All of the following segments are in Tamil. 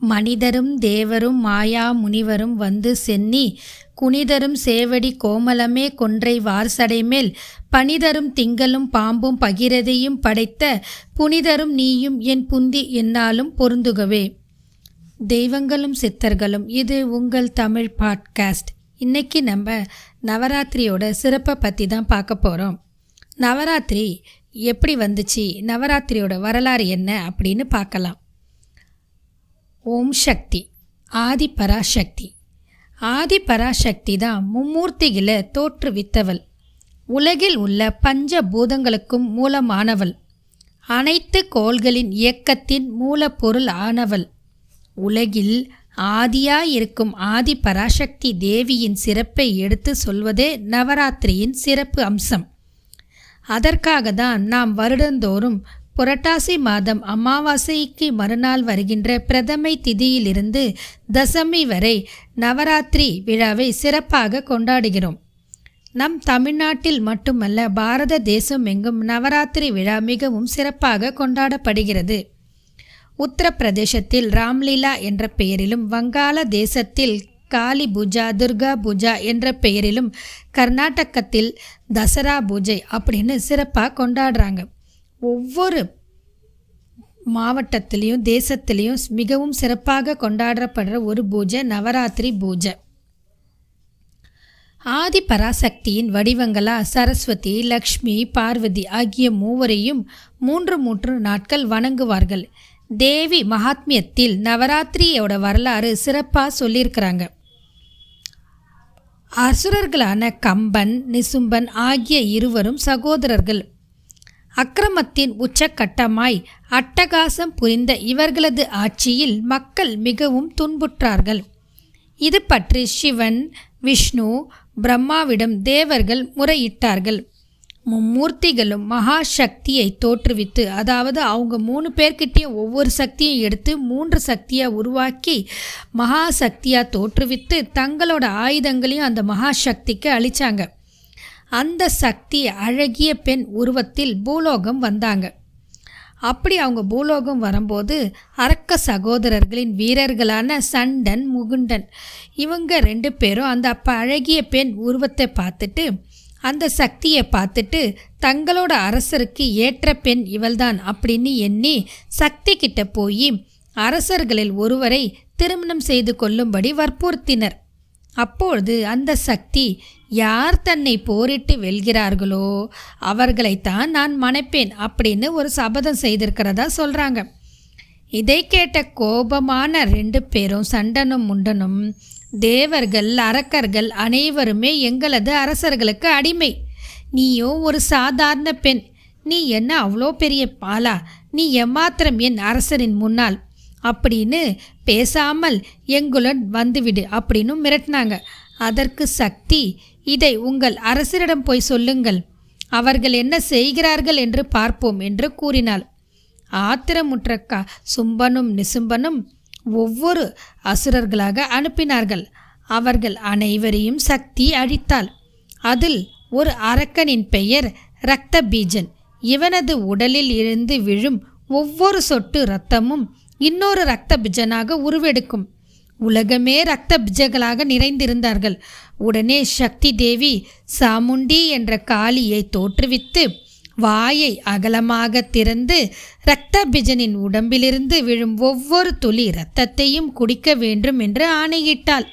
மனிதரும் தேவரும் மாயா முனிவரும் வந்து சென்னி குனிதரும் சேவடி கோமலமே கொன்றை வார்சடைமேல் பனிதரும் திங்களும் பாம்பும் பகிரதையும் படைத்த புனிதரும் நீயும் என் புந்தி என்னாலும் பொருந்துகவே. தெய்வங்களும் சித்தர்களும் இது உங்கள் தமிழ் பாட்காஸ்ட். இன்னைக்கு நம்ம நவராத்திரியோட சிறப்பை பற்றி தான் பார்க்க போகிறோம் நவராத்திரி எப்படி வந்துச்சு? நவராத்திரியோட வரலாறு என்ன? அப்படின்னு பார்க்கலாம். ஓம் சக்தி ஆதி பராசக்தி. ஆதி பராசக்தி தான் மும்மூர்த்திகளை தோற்றுவித்தவள். உலகில் உள்ள பஞ்ச பூதங்களுக்கும் மூலமானவள். அனைத்து கோள்களின் இயக்கத்தின் மூலப்பொருள் ஆனவள். உலகில் ஆதியாயிருக்கும் ஆதி பராசக்தி தேவியின் சிறப்பை எடுத்து சொல்வதே நவராத்திரியின் சிறப்பு அம்சம். அதற்காக தான் நாம் வருடந்தோறும் புரட்டாசி மாதம் அமாவாசைக்கு மறுநாள் வருகின்ற பிரதமை திதியிலிருந்து தசமி வரை நவராத்திரி விழாவை சிறப்பாக கொண்டாடுகிறோம். நம் தமிழ்நாட்டில் மட்டுமல்ல பாரத தேசம் எங்கும் நவராத்திரி விழா மிகவும் சிறப்பாக கொண்டாடப்படுகிறது. உத்தரப்பிரதேசத்தில் ராம்லீலா என்ற பெயரிலும் வங்காள தேசத்தில் காளி பூஜா துர்கா பூஜா என்ற பெயரிலும் கர்நாடகத்தில் தசரா பூஜை அப்படின்னு சிறப்பாக கொண்டாடுறாங்க. ஒவ்வொரு மாவட்டத்திலையும் தேசத்திலையும் மிகவும் சிறப்பாக கொண்டாடப்படுற ஒரு பூஜை நவராத்திரி பூஜை. ஆதி பராசக்தியின் வடிவங்களா சரஸ்வதி லக்ஷ்மி பார்வதி ஆகிய மூவரையும் மூன்று மூன்று நாட்கள் வணங்குவார்கள். தேவி மகாத்மியத்தில் நவராத்திரியோட வரலாறு சிறப்பாக சொல்லியிருக்கிறாங்க. அசுரர்களான கம்பன் நிசும்பன் ஆகிய இருவரும் சகோதரர்கள். அக்கிரமத்தின் உச்சக்கட்டமாய் அட்டகாசம் புரிந்த இவர்களது ஆட்சியில் மக்கள் மிகவும் துன்புற்றார்கள். இது பற்றி சிவன் விஷ்ணு பிரம்மாவிடம் தேவர்கள் முறையிட்டார்கள். மும்மூர்த்திகளும் மகா சக்தியை தோற்றுவித்து அதாவது அவங்க மூணு பேர்கிட்டையும் ஒவ்வொரு சக்தியும் எடுத்து மூன்று சக்தியாக உருவாக்கி மகா சக்தியாக தோற்றுவித்து தங்களோட ஆயுதங்களையும் அந்த மகா சக்திக்கு அளித்தாங்க அந்த சக்தி அழகிய பெண் உருவத்தில் பூலோகம் வந்தாங்க. அப்படி அவங்க பூலோகம் வரும்போது அரக்க சகோதரர்களின் வீரர்களான சண்டன் முகுண்டன் இவங்க ரெண்டு பேரும் அந்த அப்போ அழகிய பெண் உருவத்தை பார்த்துட்டு அந்த சக்தியை பார்த்துட்டு தங்களோட அரசருக்கு ஏற்ற பெண் இவள்தான் அப்படின்னு எண்ணி சக்தி கிட்ட போய் அரசர்களில் ஒருவரை திருமணம் செய்து கொள்ளும்படி வற்புறுத்தினர். அப்பொழுது அந்த சக்தி யார் தன்னை போரிட்டு வெல்கிறார்களோ அவர்களைத்தான் நான் மணப்பேன் அப்படின்னு ஒரு சபதம் செய்திருக்கிறதா சொல்கிறாங்க இதை கேட்ட கோபமான ரெண்டு பேரும் சண்டனும் முண்டனும் தேவர்கள் அரக்கர்கள் அனைவருமே எங்களது அரசர்களுக்கு அடிமை. நீயோ ஒரு சாதாரண பெண். நீ என்ன அவ்வளோ பெரிய பாலா? நீ எம்மாத்திரம் என் அரசரின் முன்னால் அப்படின்னு பேசாமல் எங்களுடன் வந்துவிடு அப்படின்னு மிரட்டினாங்க. அதற்கு சக்தி இதை உங்கள் அரசரிடம் போய் சொல்லுங்கள். அவர்கள் என்ன செய்கிறார்கள் என்று பார்ப்போம் என்று கூறினாள். ஆத்திரமுற்ற கா சும்பனும் நிசும்பனும் ஒவ்வொரு அசுரர்களாக அனுப்பினார்கள். அவர்கள் அனைவரையும் சக்தி அழித்தாள். அதில் ஒரு அரக்கனின் பெயர் இரத்த பீஜன் இவனது உடலில் இருந்து விழும் ஒவ்வொரு சொட்டு இரத்தமும் இன்னொரு இரத்த பிஜனாக உருவெடுக்கும். உலகமே இரத்த பிஜகளாக நிறைந்திருந்தார்கள். உடனே சக்தி தேவி சாமுண்டி என்ற காளியை தோற்றுவித்து வாயை அகலமாக திறந்து இரத்த பிஜனின் உடம்பிலிருந்து விழும் ஒவ்வொரு துளி இரத்தத்தையும் குடிக்க வேண்டும் என்று ஆணையிட்டாள்.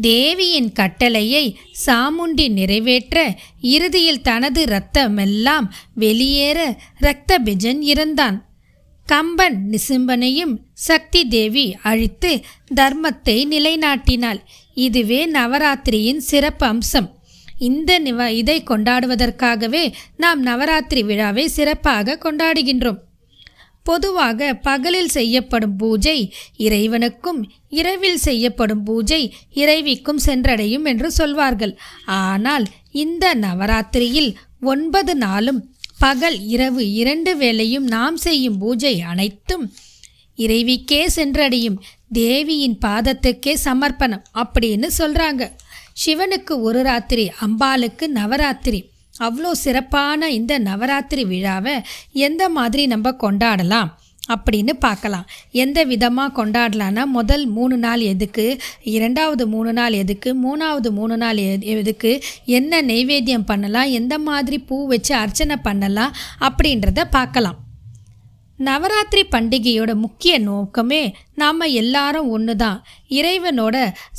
தேவியின் கட்டளையை சாமுண்டி நிறைவேற்ற இறுதியில் தனது இரத்தமெல்லாம் வெளியேற இரத்த பிஜன் இறந்தான். கம்பன் நிசிம்பனையும் சக்தி தேவி அழித்து தர்மத்தை நிலைநாட்டினாள். இதுவே நவராத்திரியின் சிறப்பு அம்சம். இந்த நிவ இதை கொண்டாடுவதற்காகவே நாம் நவராத்திரி விழாவை சிறப்பாக கொண்டாடுகின்றோம். பொதுவாக பகலில் செய்யப்படும் பூஜை இறைவனுக்கும் இரவில் செய்யப்படும் பூஜை இறைவிக்கும் சென்றடையும் என்று சொல்வார்கள். ஆனால் இந்த நவராத்திரியில் ஒன்பது நாளும் பகல் இரவு இரண்டு வேளையும் நாம் செய்யும் பூஜை அனைத்தும் இறைவிக்கே சென்றடையும். தேவியின் பாதத்துக்கே சமர்ப்பணம் அப்படின்னு சொல்கிறாங்க சிவனுக்கு ஒரு ராத்திரி அம்பாளுக்கு நவராத்திரி. அவ்வளோ சிறப்பான இந்த நவராத்திரி விழாவை எந்த மாதிரி நம்ம கொண்டாடலாம்? அப்படின்னு பார்க்கலாம். எந்த விதமாக கொண்டாடலான்னா முதல் மூணு நாள் எதுக்கு இரண்டாவது மூணு நாள் எதுக்கு மூணாவது மூணு நாள் எதுக்கு என்ன நெய்வேத்தியம் பண்ணலாம் எந்த மாதிரி பூ வச்சு அர்ச்சனை பண்ணலாம் அப்படின்றத பார்க்கலாம். நவராத்திரி பண்டிகையோட முக்கிய நோக்கமே நாம் எல்லாரும் ஒன்று தான் இறைவனோட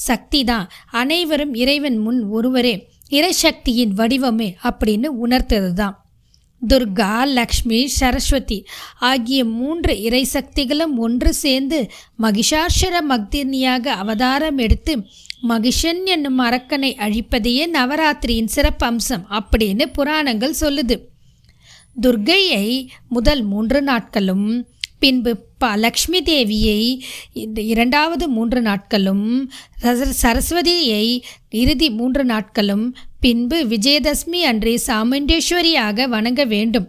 சக்தி தான் அனைவரும் இறைவன் முன் ஒருவரே. இறைசக்தியின் வடிவமே அப்படின்னு உணர்த்தது தான் துர்கா லக்ஷ்மி சரஸ்வதி ஆகிய மூன்று இறை சக்திகளும் ஒன்று சேர்ந்து மகிஷாசுர மக்தினியாக அவதாரம் எடுத்து மகிஷன் என்னும் அரக்கனை அழிப்பதையே நவராத்திரியின் சிறப்பு அம்சம் அப்படின்னு புராணங்கள் சொல்லுது. துர்கையை முதல் மூன்று நாட்களும் பின்பு ப லக்ஷ்மி தேவியை இந்த இரண்டாவது மூன்று நாட்களும் சரஸ்வதியை இறுதி மூன்று நாட்களும் பின்பு விஜயதசமி அன்றே சாமுண்டேஸ்வரியாக வணங்க வேண்டும்.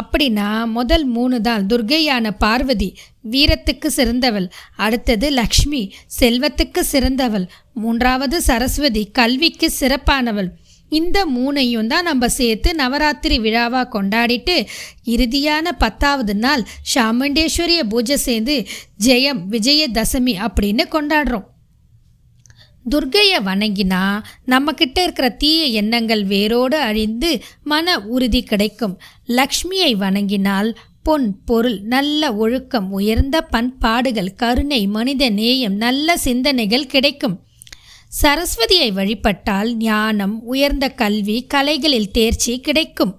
அப்படின்னா முதல் மூணு தான் துர்கையான பார்வதி வீரத்துக்கு சிறந்தவள். அடுத்தது லக்ஷ்மி செல்வத்துக்கு சிறந்தவள். மூன்றாவது சரஸ்வதி கல்விக்கு சிறப்பானவள். இந்த மூணையும் தான் நம்ம சேர்த்து நவராத்திரி விழாவாக கொண்டாடிட்டு இறுதியான பத்தாவது நாள் சாமுண்டேஸ்வரிய பூஜை சேர்ந்து ஜெயம் விஜயதசமி அப்படின்னு கொண்டாடுறோம். துர்கையை வணங்கினா நம்மக்கிட்ட இருக்கிற தீய எண்ணங்கள் வேரோடு அழிந்து மன உறுதி கிடைக்கும். லக்ஷ்மியை வணங்கினால் பொன் பொருள் நல்ல ஒழுக்கம் உயர்ந்த பண்பாடுகள் கருணை மனித நேயம் நல்ல சிந்தனைகள் கிடைக்கும். சரஸ்வதியை வழிபட்டால் ஞானம் உயர்ந்த கல்வி கலைகளில் தேர்ச்சி கிடைக்கும்.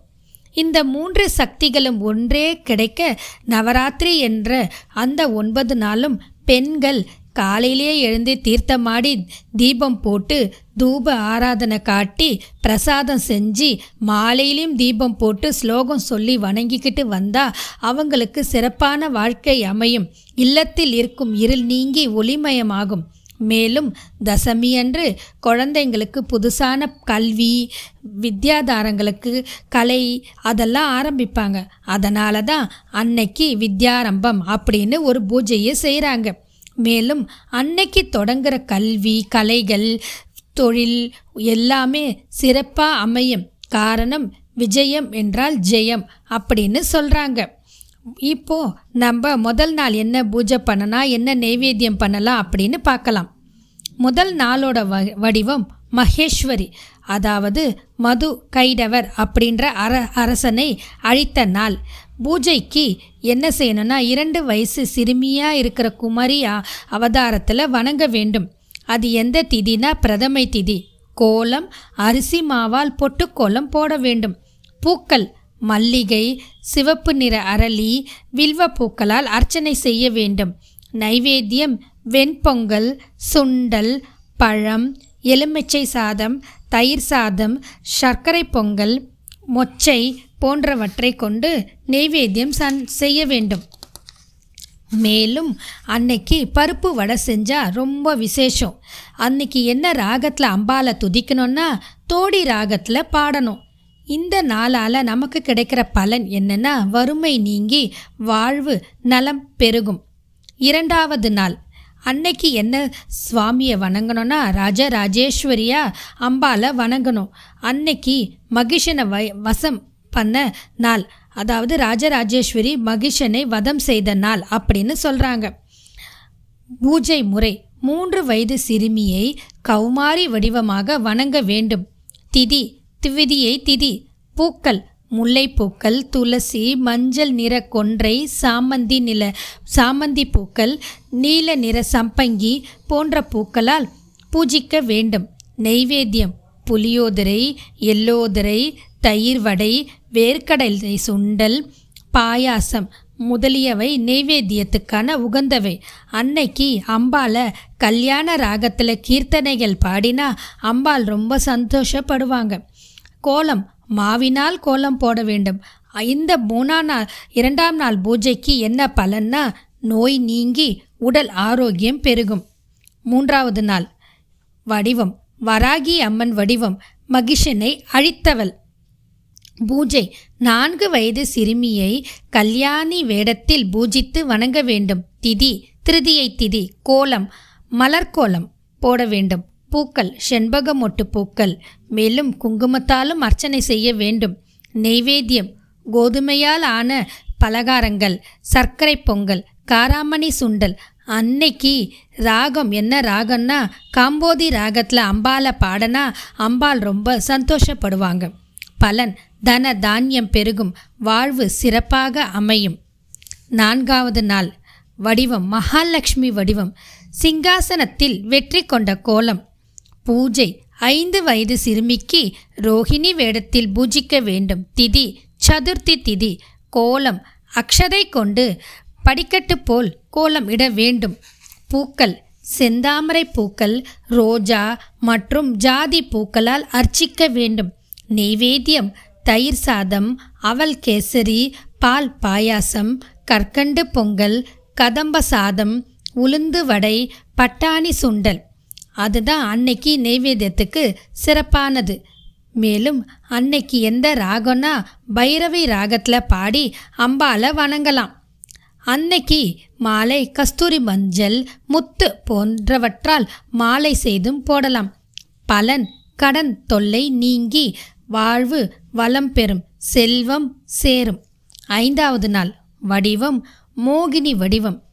இந்த மூன்று சக்திகளும் ஒன்றே கிடைக்க நவராத்திரி என்ற அந்த ஒன்பது நாளும் பெண்கள் காலையிலேயே எழுந்து தீர்த்தமாடி தீபம் போட்டு தூப ஆராதனை காட்டி பிரசாதம் செஞ்சு மாலையிலையும் தீபம் போட்டு ஸ்லோகம் சொல்லி வணங்கிக்கிட்டு வந்தா அவங்களுக்கு சிறப்பான வாழ்க்கை அமையும். இல்லத்தில் இருக்கும் இருள் நீங்கி ஒளிமயமாகும். மேலும் தசமி அன்று குழந்தைங்களுக்கு புதுசான கல்வி வித்யாதாரங்களுக்கு கலை அதெல்லாம் ஆரம்பிப்பாங்க. அதனால தான் அன்னைக்கு வித்யாரம்பம் அப்படின்னு ஒரு பூஜையை செய்கிறாங்க மேலும் அன்னைக்கு தொடங்குற கல்வி கலைகள் தொழில் எல்லாமே சிறப்பாக அமையும். காரணம் விஜயம் என்றால் ஜெயம் அப்படின்னு சொல்கிறாங்க இப்போ நம்ம முதல் நாள் என்ன பூஜை பண்ணலாம் என்ன நெய்வேத்தியம் பண்ணலாம் அப்படின்னு பார்க்கலாம். முதல் நாளோட வ வடிவம் மகேஸ்வரி அதாவது மது கைடவர் அப்படின்ற அர அரசனை அழித்த நாள். பூஜைக்கு என்ன செய்யணும்னா இரண்டு வயசு சிறுமியாக இருக்கிற குமரி அவதாரத்தில் வணங்க வேண்டும். அது எந்த திதினா பிரதமை திதி. கோலம் அரிசி மாவால் பொட்டுக்கோலம் போட வேண்டும். பூக்கள் மல்லிகை சிவப்பு நிற அரளி வில்வ பூக்களால் அர்ச்சனை செய்ய வேண்டும். நைவேத்தியம் வெண்பொங்கல் சுண்டல் பழம் எலுமிச்சை சாதம் தயிர் சாதம் சர்க்கரை பொங்கல் மொச்சை போன்றவற்றை கொண்டு நெய்வேத்தியம் சன் செய்ய வேண்டும். மேலும் அன்னைக்கு பருப்பு வடை செஞ்சால் ரொம்ப விசேஷம். அன்னைக்கு என்ன ராகத்தில் அம்பாலை துதிக்கணும்னா தோடி ராகத்தில் பாடணும். இந்த நாளால் நமக்கு கிடைக்கிற பலன் என்னென்னா வறுமை நீங்கி வாழ்வு நலம் பெருகும். இரண்டாவது நாள். அன்னைக்கு என்ன சுவாமியை வணங்கணும்னா ராஜராஜேஸ்வரியா அம்பாலை வணங்கணும். அன்னைக்கு மகிஷனை வ வசம் பண்ண நாள். அதாவது ராஜராஜேஸ்வரி மகிஷனை வதம் செய்த நாள் அப்படின்னு சொல்கிறாங்க பூஜை முறை. மூன்று வயது சிறுமியை கௌமாரி வடிவமாக வணங்க வேண்டும். திதி. திவிதியை திதி. பூக்கள். முல்லைப்பூக்கள் துளசி மஞ்சள் நிற கொன்றை சாமந்தி நில சாமந்தி பூக்கள் நீல நிற சம்பங்கி போன்ற பூக்களால் பூஜிக்க வேண்டும். நெய்வேத்தியம். புளியோதரை எல்லோதரை தயிர் வடை வேர்க்கடலை சுண்டல் பாயாசம் முதலியவை நெய்வேத்தியத்துக்கான உகந்தவை. அன்னைக்கு அம்பால கல்யாண ராகத்தில் கீர்த்தனைகள் பாடினா அம்பாள் ரொம்ப சந்தோஷப்படுவாங்க. கோலம் மாவினால் கோலம் போட வேண்டும். இந்த மூணாம் நாள் இரண்டாம் நாள் பூஜைக்கு என்ன பலன்னா நோய் நீங்கி உடல் ஆரோக்கியம் பெருகும். மூன்றாவது நாள் வடிவம் வராகி அம்மன் வடிவம் மகிஷனை அழித்தவள். பூஜை நான்கு வயது சிறுமியை கல்யாணி வேடத்தில் பூஜித்து வணங்க வேண்டும். திதி திருதியை திதி கோலம் மலர்கோலம் போட வேண்டும். பூக்கள் செண்பகமொட்டு பூக்கள் மேலும் குங்குமத்தாலும் அர்ச்சனை செய்ய வேண்டும். நெய்வேத்தியம் கோதுமையால் ஆன பலகாரங்கள் சர்க்கரை பொங்கல் காராமணி சுண்டல் அன்னைக்கு ராகம். என்ன ராகம்னா காம்போதி ராகத்தில் அம்பாலை பாடனா அம்பாள் ரொம்ப சந்தோஷப்படுவாங்க. பலன் தன தானியம் பெருகும் வாழ்வு சிறப்பாக அமையும். நான்காவது நாள் வடிவம் மகாலட்சுமி வடிவம். சிங்காசனத்தில் வெற்றி கொண்ட கோலம். பூஜை ஐந்து வயது சிறுமிக்கு ரோஹிணி வேடத்தில் பூஜிக்க வேண்டும். திதி சதுர்த்தி திதி கோலம். அக்ஷதை கொண்டு படிக்கட்டு போல் கோலம் இட வேண்டும். பூக்கள் செந்தாமரை பூக்கள் ரோஜா மற்றும் ஜாதி பூக்களால் அர்ச்சிக்க வேண்டும். நெய்வேத்தியம் தயிர் சாதம் அவல் கேசரி பால் பாயாசம் கற்கண்டு பொங்கல் கதம்ப சாதம் உளுந்து வடை பட்டாணி சுண்டல். அதுதான் அன்னைக்கு நெய்வேத்தியத்துக்கு சிறப்பானது. மேலும் அன்னைக்கு எந்த ராகம்னா பைரவி ராகத்தில் பாடி அம்பால வணங்கலாம். அன்னைக்கு மாலை கஸ்தூரி மஞ்சள் முத்து போன்றவற்றால் மாலை செய்தும் போடலாம். பலன் கடன் தொல்லை நீங்கி வாழ்வு வளம் பெறும் செல்வம் சேரும். ஐந்தாவது நாள் வடிவம் மோகினி வடிவம்.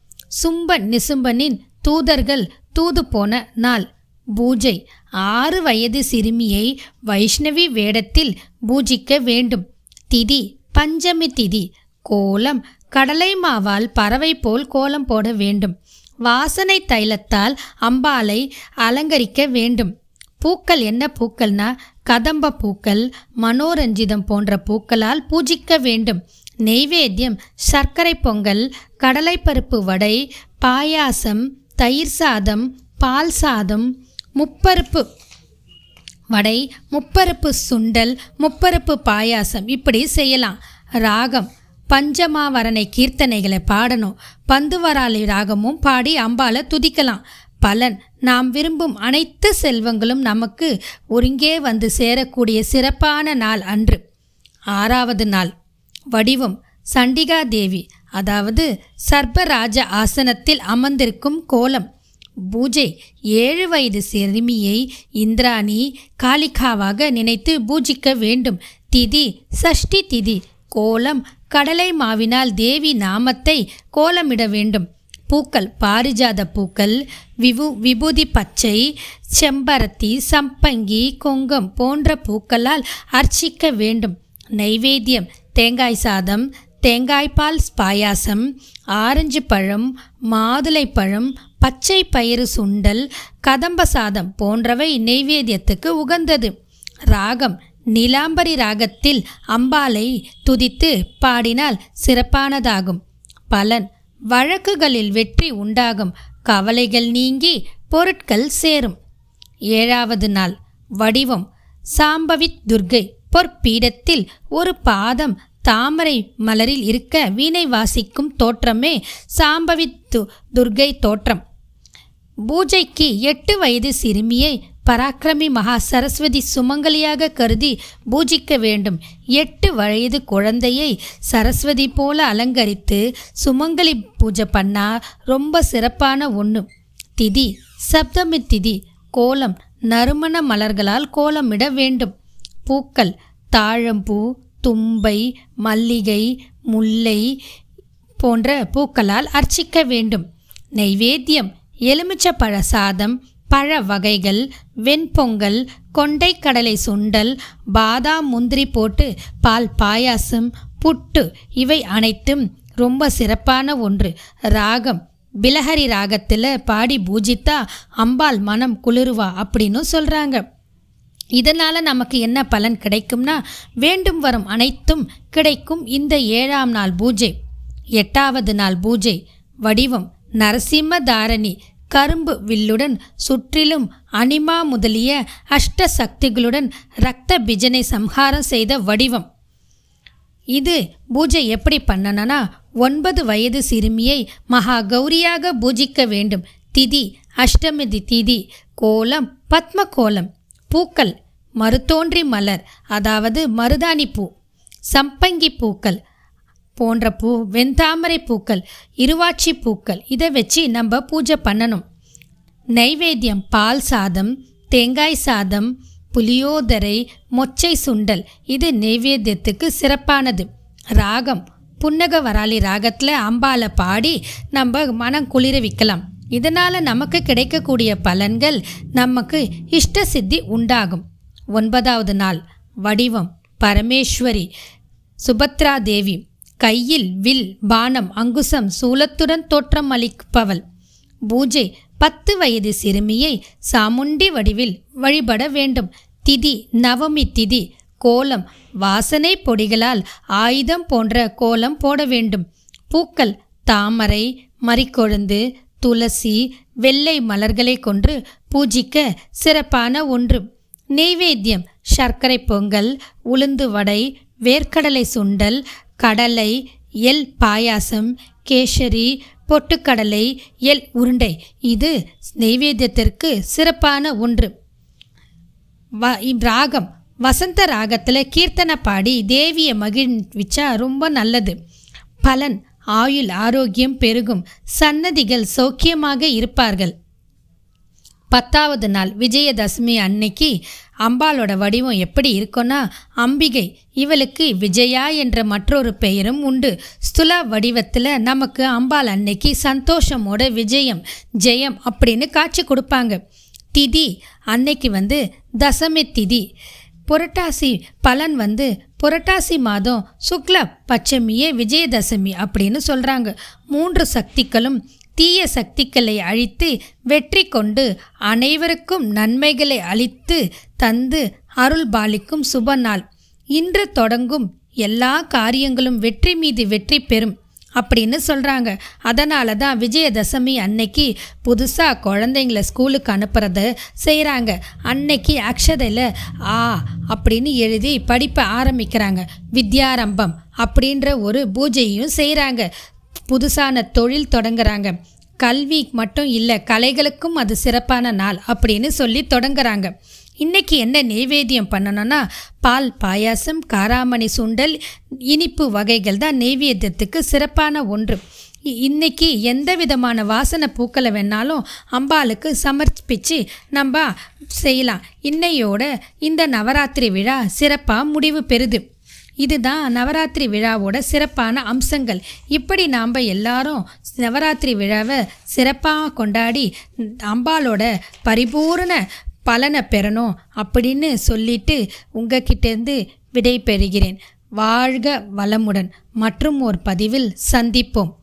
சும்பன் நிசும்பனின் தூதர்கள் தூது போன நாள். பூஜை. ஆறு வயது சிறுமியை வைஷ்ணவி வேடத்தில் பூஜிக்க வேண்டும். திதி. பஞ்சமி திதி. கோலம். கடலை மாவால் பறவை போல் கோலம் போட வேண்டும். வாசனை தைலத்தால் அம்பாலை அலங்கரிக்க வேண்டும். பூக்கள் என்ன பூக்கள்னா கதம்ப பூக்கள் மனோரஞ்சிதம் போன்ற பூக்களால் பூஜிக்க வேண்டும். நெய்வேத்தியம் சர்க்கரை பொங்கல் கடலைப்பருப்பு வடை பாயாசம் தயிர் சாதம் பால் சாதம் முப்பருப்பு வடை முப்பருப்பு சுண்டல் முப்பருப்பு பாயாசம். இப்படி செய்யலாம். ராகம் பஞ்சமாவரணை கீர்த்தனைகளை பாடணும். பந்துவராளி ராகமும் பாடி அம்பாலை துதிக்கலாம். பலன் நாம் விரும்பும் அனைத்து செல்வங்களும் நமக்கு ஒருங்கே வந்து சேரக்கூடிய சிறப்பான நாள் அன்று. ஆறாவது நாள் வடிவம். சண்டிகா தேவி அதாவது சர்பராஜ ஆசனத்தில் அமர்ந்திருக்கும் கோலம். பூஜை ஏழு வயது சிறுமியை இந்திராணி காளிகாவாக நினைத்து பூஜிக்க வேண்டும். திதி சஷ்டி திதி. கோலம் கடலை மாவினால் தேவி நாமத்தை கோலமிட வேண்டும். பூக்கள் பாரிஜாத பூக்கள் விபு விபூதி பச்சை செம்பருத்தி சம்பங்கி கொங்கம் போன்ற பூக்களால் அர்ச்சிக்க வேண்டும். நைவேத்தியம் தேங்காய் சாதம் தேங்காய்பால் பாயாசம் ஆரஞ்சு பழம் மாதுளை பழம் பச்சை பயிறு சுண்டல் கதம்ப சாதம் போன்றவை நெய்வேத்தியத்துக்கு உகந்தது. ராகம் நிலாம்பரி ராகத்தில் அம்பாலை துதித்து பாடினால் சிறப்பானதாகும். பலன் வழக்குகளில் வெற்றி உண்டாகும். கவலைகள் நீங்கி பொருட்கள் சேரும். ஏழாவது நாள் வடிவம் சாம்பவித் துர்கை பொற்பீடத்தில் ஒரு பாதம் தாமரை மலரில் இருக்க வீணை வாசிக்கும் தோற்றமே சாம்பவி து- துர்கை தோற்றம். பூஜைக்கு எட்டு வயது சிறுமியை பராக்கிரமி மகா சரஸ்வதி சுமங்கலியாக கருதி பூஜிக்க வேண்டும். எட்டு வயது குழந்தையை சரஸ்வதி போல அலங்கரித்து சுமங்கலி பூஜை பண்ணா ரொம்ப சிறப்பான ஒன்று திதி சப்தமி திதி கோலம் நறுமண மலர்களால் கோலமிட வேண்டும். பூக்கள் தாழம்பூ தும்பை மல்லிகை முல்லை போன்ற பூக்களால் அர்ச்சிக்க வேண்டும். நைவேத்தியம் எலுமிச்சப்பழ சாதம் பழ வகைகள் வெண்பொங்கல் கொண்டைக்கடலை சுண்டல் பாதாம் முந்திரி போட்டு பால் பாயாசம் புட்டு இவை அனைத்தும் ரொம்ப சிறப்பான ஒன்று. ராகம் பிலஹரி ராகத்தில் பாடி பூஜித்தா அம்பாள் மனம் குளிருவா அப்படின்னு சொல்கிறாங்க இதனால் நமக்கு என்ன பலன் கிடைக்கும்னா வேண்டும் வரும் அனைத்தும் கிடைக்கும் இந்த ஏழாம் நாள் பூஜை. எட்டாவது நாள் பூஜை. வடிவம் நரசிம்ம தாரணி. கரும்பு வில்லுடன் சுற்றிலும் அனிமா முதலிய அஷ்ட சக்திகளுடன் இரத்த பிஜனை சம்ஹாரம் செய்த வடிவம். இது பூஜை எப்படி பண்ணணும்னா ஒன்பது வயது சிறுமியை மகா கௌரியாக பூஜிக்க வேண்டும். திதி அஷ்டமிதி திதி கோலம் பத்ம கோலம் பூக்கள் மருத்தோன்றி மலர் அதாவது மருதாணி பூ சம்பங்கி பூக்கள் போன்ற பூ வெண்தாமரை பூக்கள் இருவாட்சி பூக்கள் இதை வச்சு நம்ம பூஜை பண்ணணும். நைவேத்தியம் பால் சாதம் தேங்காய் சாதம் புளியோதரை மொச்சை சுண்டல் இது நெய்வேத்தியத்துக்கு சிறப்பானது. ராகம் புன்னக வராளி ராகத்தில் அம்பால பாடி நம்ம மனம் குளிர வைக்கலாம். இதனால் நமக்கு கிடைக்கக்கூடிய பலன்கள் நமக்கு இஷ்ட சித்தி உண்டாகும். ஒன்பதாவது நாள். வடிவம் பரமேஸ்வரி. சுபத்ரா தேவி கையில் வில் பானம் அங்குசம் சூலத்துடன் தோற்றம் அளிப்பவள். பூஜை பத்து வயது சிறுமியை சாமுண்டி வடிவில் வழிபட வேண்டும். திதி நவமி திதி. கோலம் வாசனை பொடிகளால் ஆயுதம் போன்ற கோலம் போட வேண்டும். பூக்கள் தாமரை மறிக்கொழுந்து துளசி வெள்ளை மலர்களை கொன்று பூஜிக்க சிறப்பான ஒன்று. நெய்வேத்தியம் சர்க்கரை பொங்கல் உளுந்து வடை வேர்க்கடலை சுண்டல் கடலை எல் பாயாசம் கேசரி பொட்டுக்கடலை எல் உருண்டை. இது நெய்வேத்தியத்திற்கு சிறப்பான ஒன்று. வ ராகம் வசந்த ராகத்தில் கீர்த்தனை பாடி தேவியை மகிழ்விச்சா ரொம்ப நல்லது. பலன் ஆயுள் ஆரோக்கியம் பெருகும். சன்னதிகள் சௌக்கியமாக இருப்பார்கள். பத்தாவது நாள் விஜயதசமி அன்னைக்கு அம்பாளோட வடிவம் எப்படி இருக்குன்னா அம்பிகை இவளுக்கு விஜயா என்ற மற்றொரு பெயரும் உண்டு. ஸ்துலா வடிவத்தில் நமக்கு அம்பாள் அன்னைக்கு சந்தோஷமோட விஜயம் ஜெயம் அப்படின்னு காட்சி கொடுப்பாங்க. திதி அன்னைக்கு வந்து தசமி திதி. புரட்டாசி பலன் வந்து புரட்டாசி மாதம் சுக்ல பச்சமியே விஜயதசமி அப்படின்னு சொல்கிறாங்க மூன்று சக்திகளும் தீய சக்திகளை அழித்து வெற்றி கொண்டு அனைவருக்கும் நன்மைகளை அளித்து தந்து அருள் பாலிக்கும் சுப நாள். இன்று தொடங்கும் எல்லா காரியங்களும் வெற்றி மீது வெற்றி பெறும் அப்படின்னு சொல்கிறாங்க அதனால தான் விஜயதசமி அன்னைக்கு புதுசாக குழந்தைங்கள ஸ்கூலுக்கு அனுப்புறத செய்கிறாங்க அன்னைக்கு அக்ஷதையில் ஆ அப்படின்னு எழுதி படிப்பை ஆரம்பிக்கிறாங்க. வித்யாரம்பம் அப்படின்ற ஒரு பூஜையும் செய்கிறாங்க புதுசான தொழில் தொடங்குறாங்க. கல்வி மட்டும் இல்லை கலைகளுக்கும் அது சிறப்பான நாள் அப்படின்னு சொல்லி தொடங்குறாங்க. இன்னைக்கு என்ன நெய்வேத்தியம் பண்ணணும்னா பால் பாயாசம் காராமணி சுண்டல் இனிப்பு வகைகள் தான் நெய்வேத்தியத்துக்கு சிறப்பான ஒன்று. இ- இன்னைக்கு எந்த விதமான வாசனை பூக்களை வேணாலும் அம்பாளுக்கு சமர்ப்பித்து நம்ம செய்யலாம். இன்னையோட இந்த நவராத்திரி விழா சிறப்பாக முடிவு பெறுது. இதுதான் நவராத்திரி விழாவோட சிறப்பான அம்சங்கள். இப்படி நாம் எல்லாரும் நவராத்திரி விழாவை சிறப்பாக கொண்டாடி அம்பாலோட பரிபூரண பலனை பெறணும் அப்படின்னு சொல்லிட்டு உங்ககிட்டேருந்து விடை பெறுகிறேன் வாழ்க வளமுடன். மற்றும் ஒரு பதிவில் சந்திப்போம்.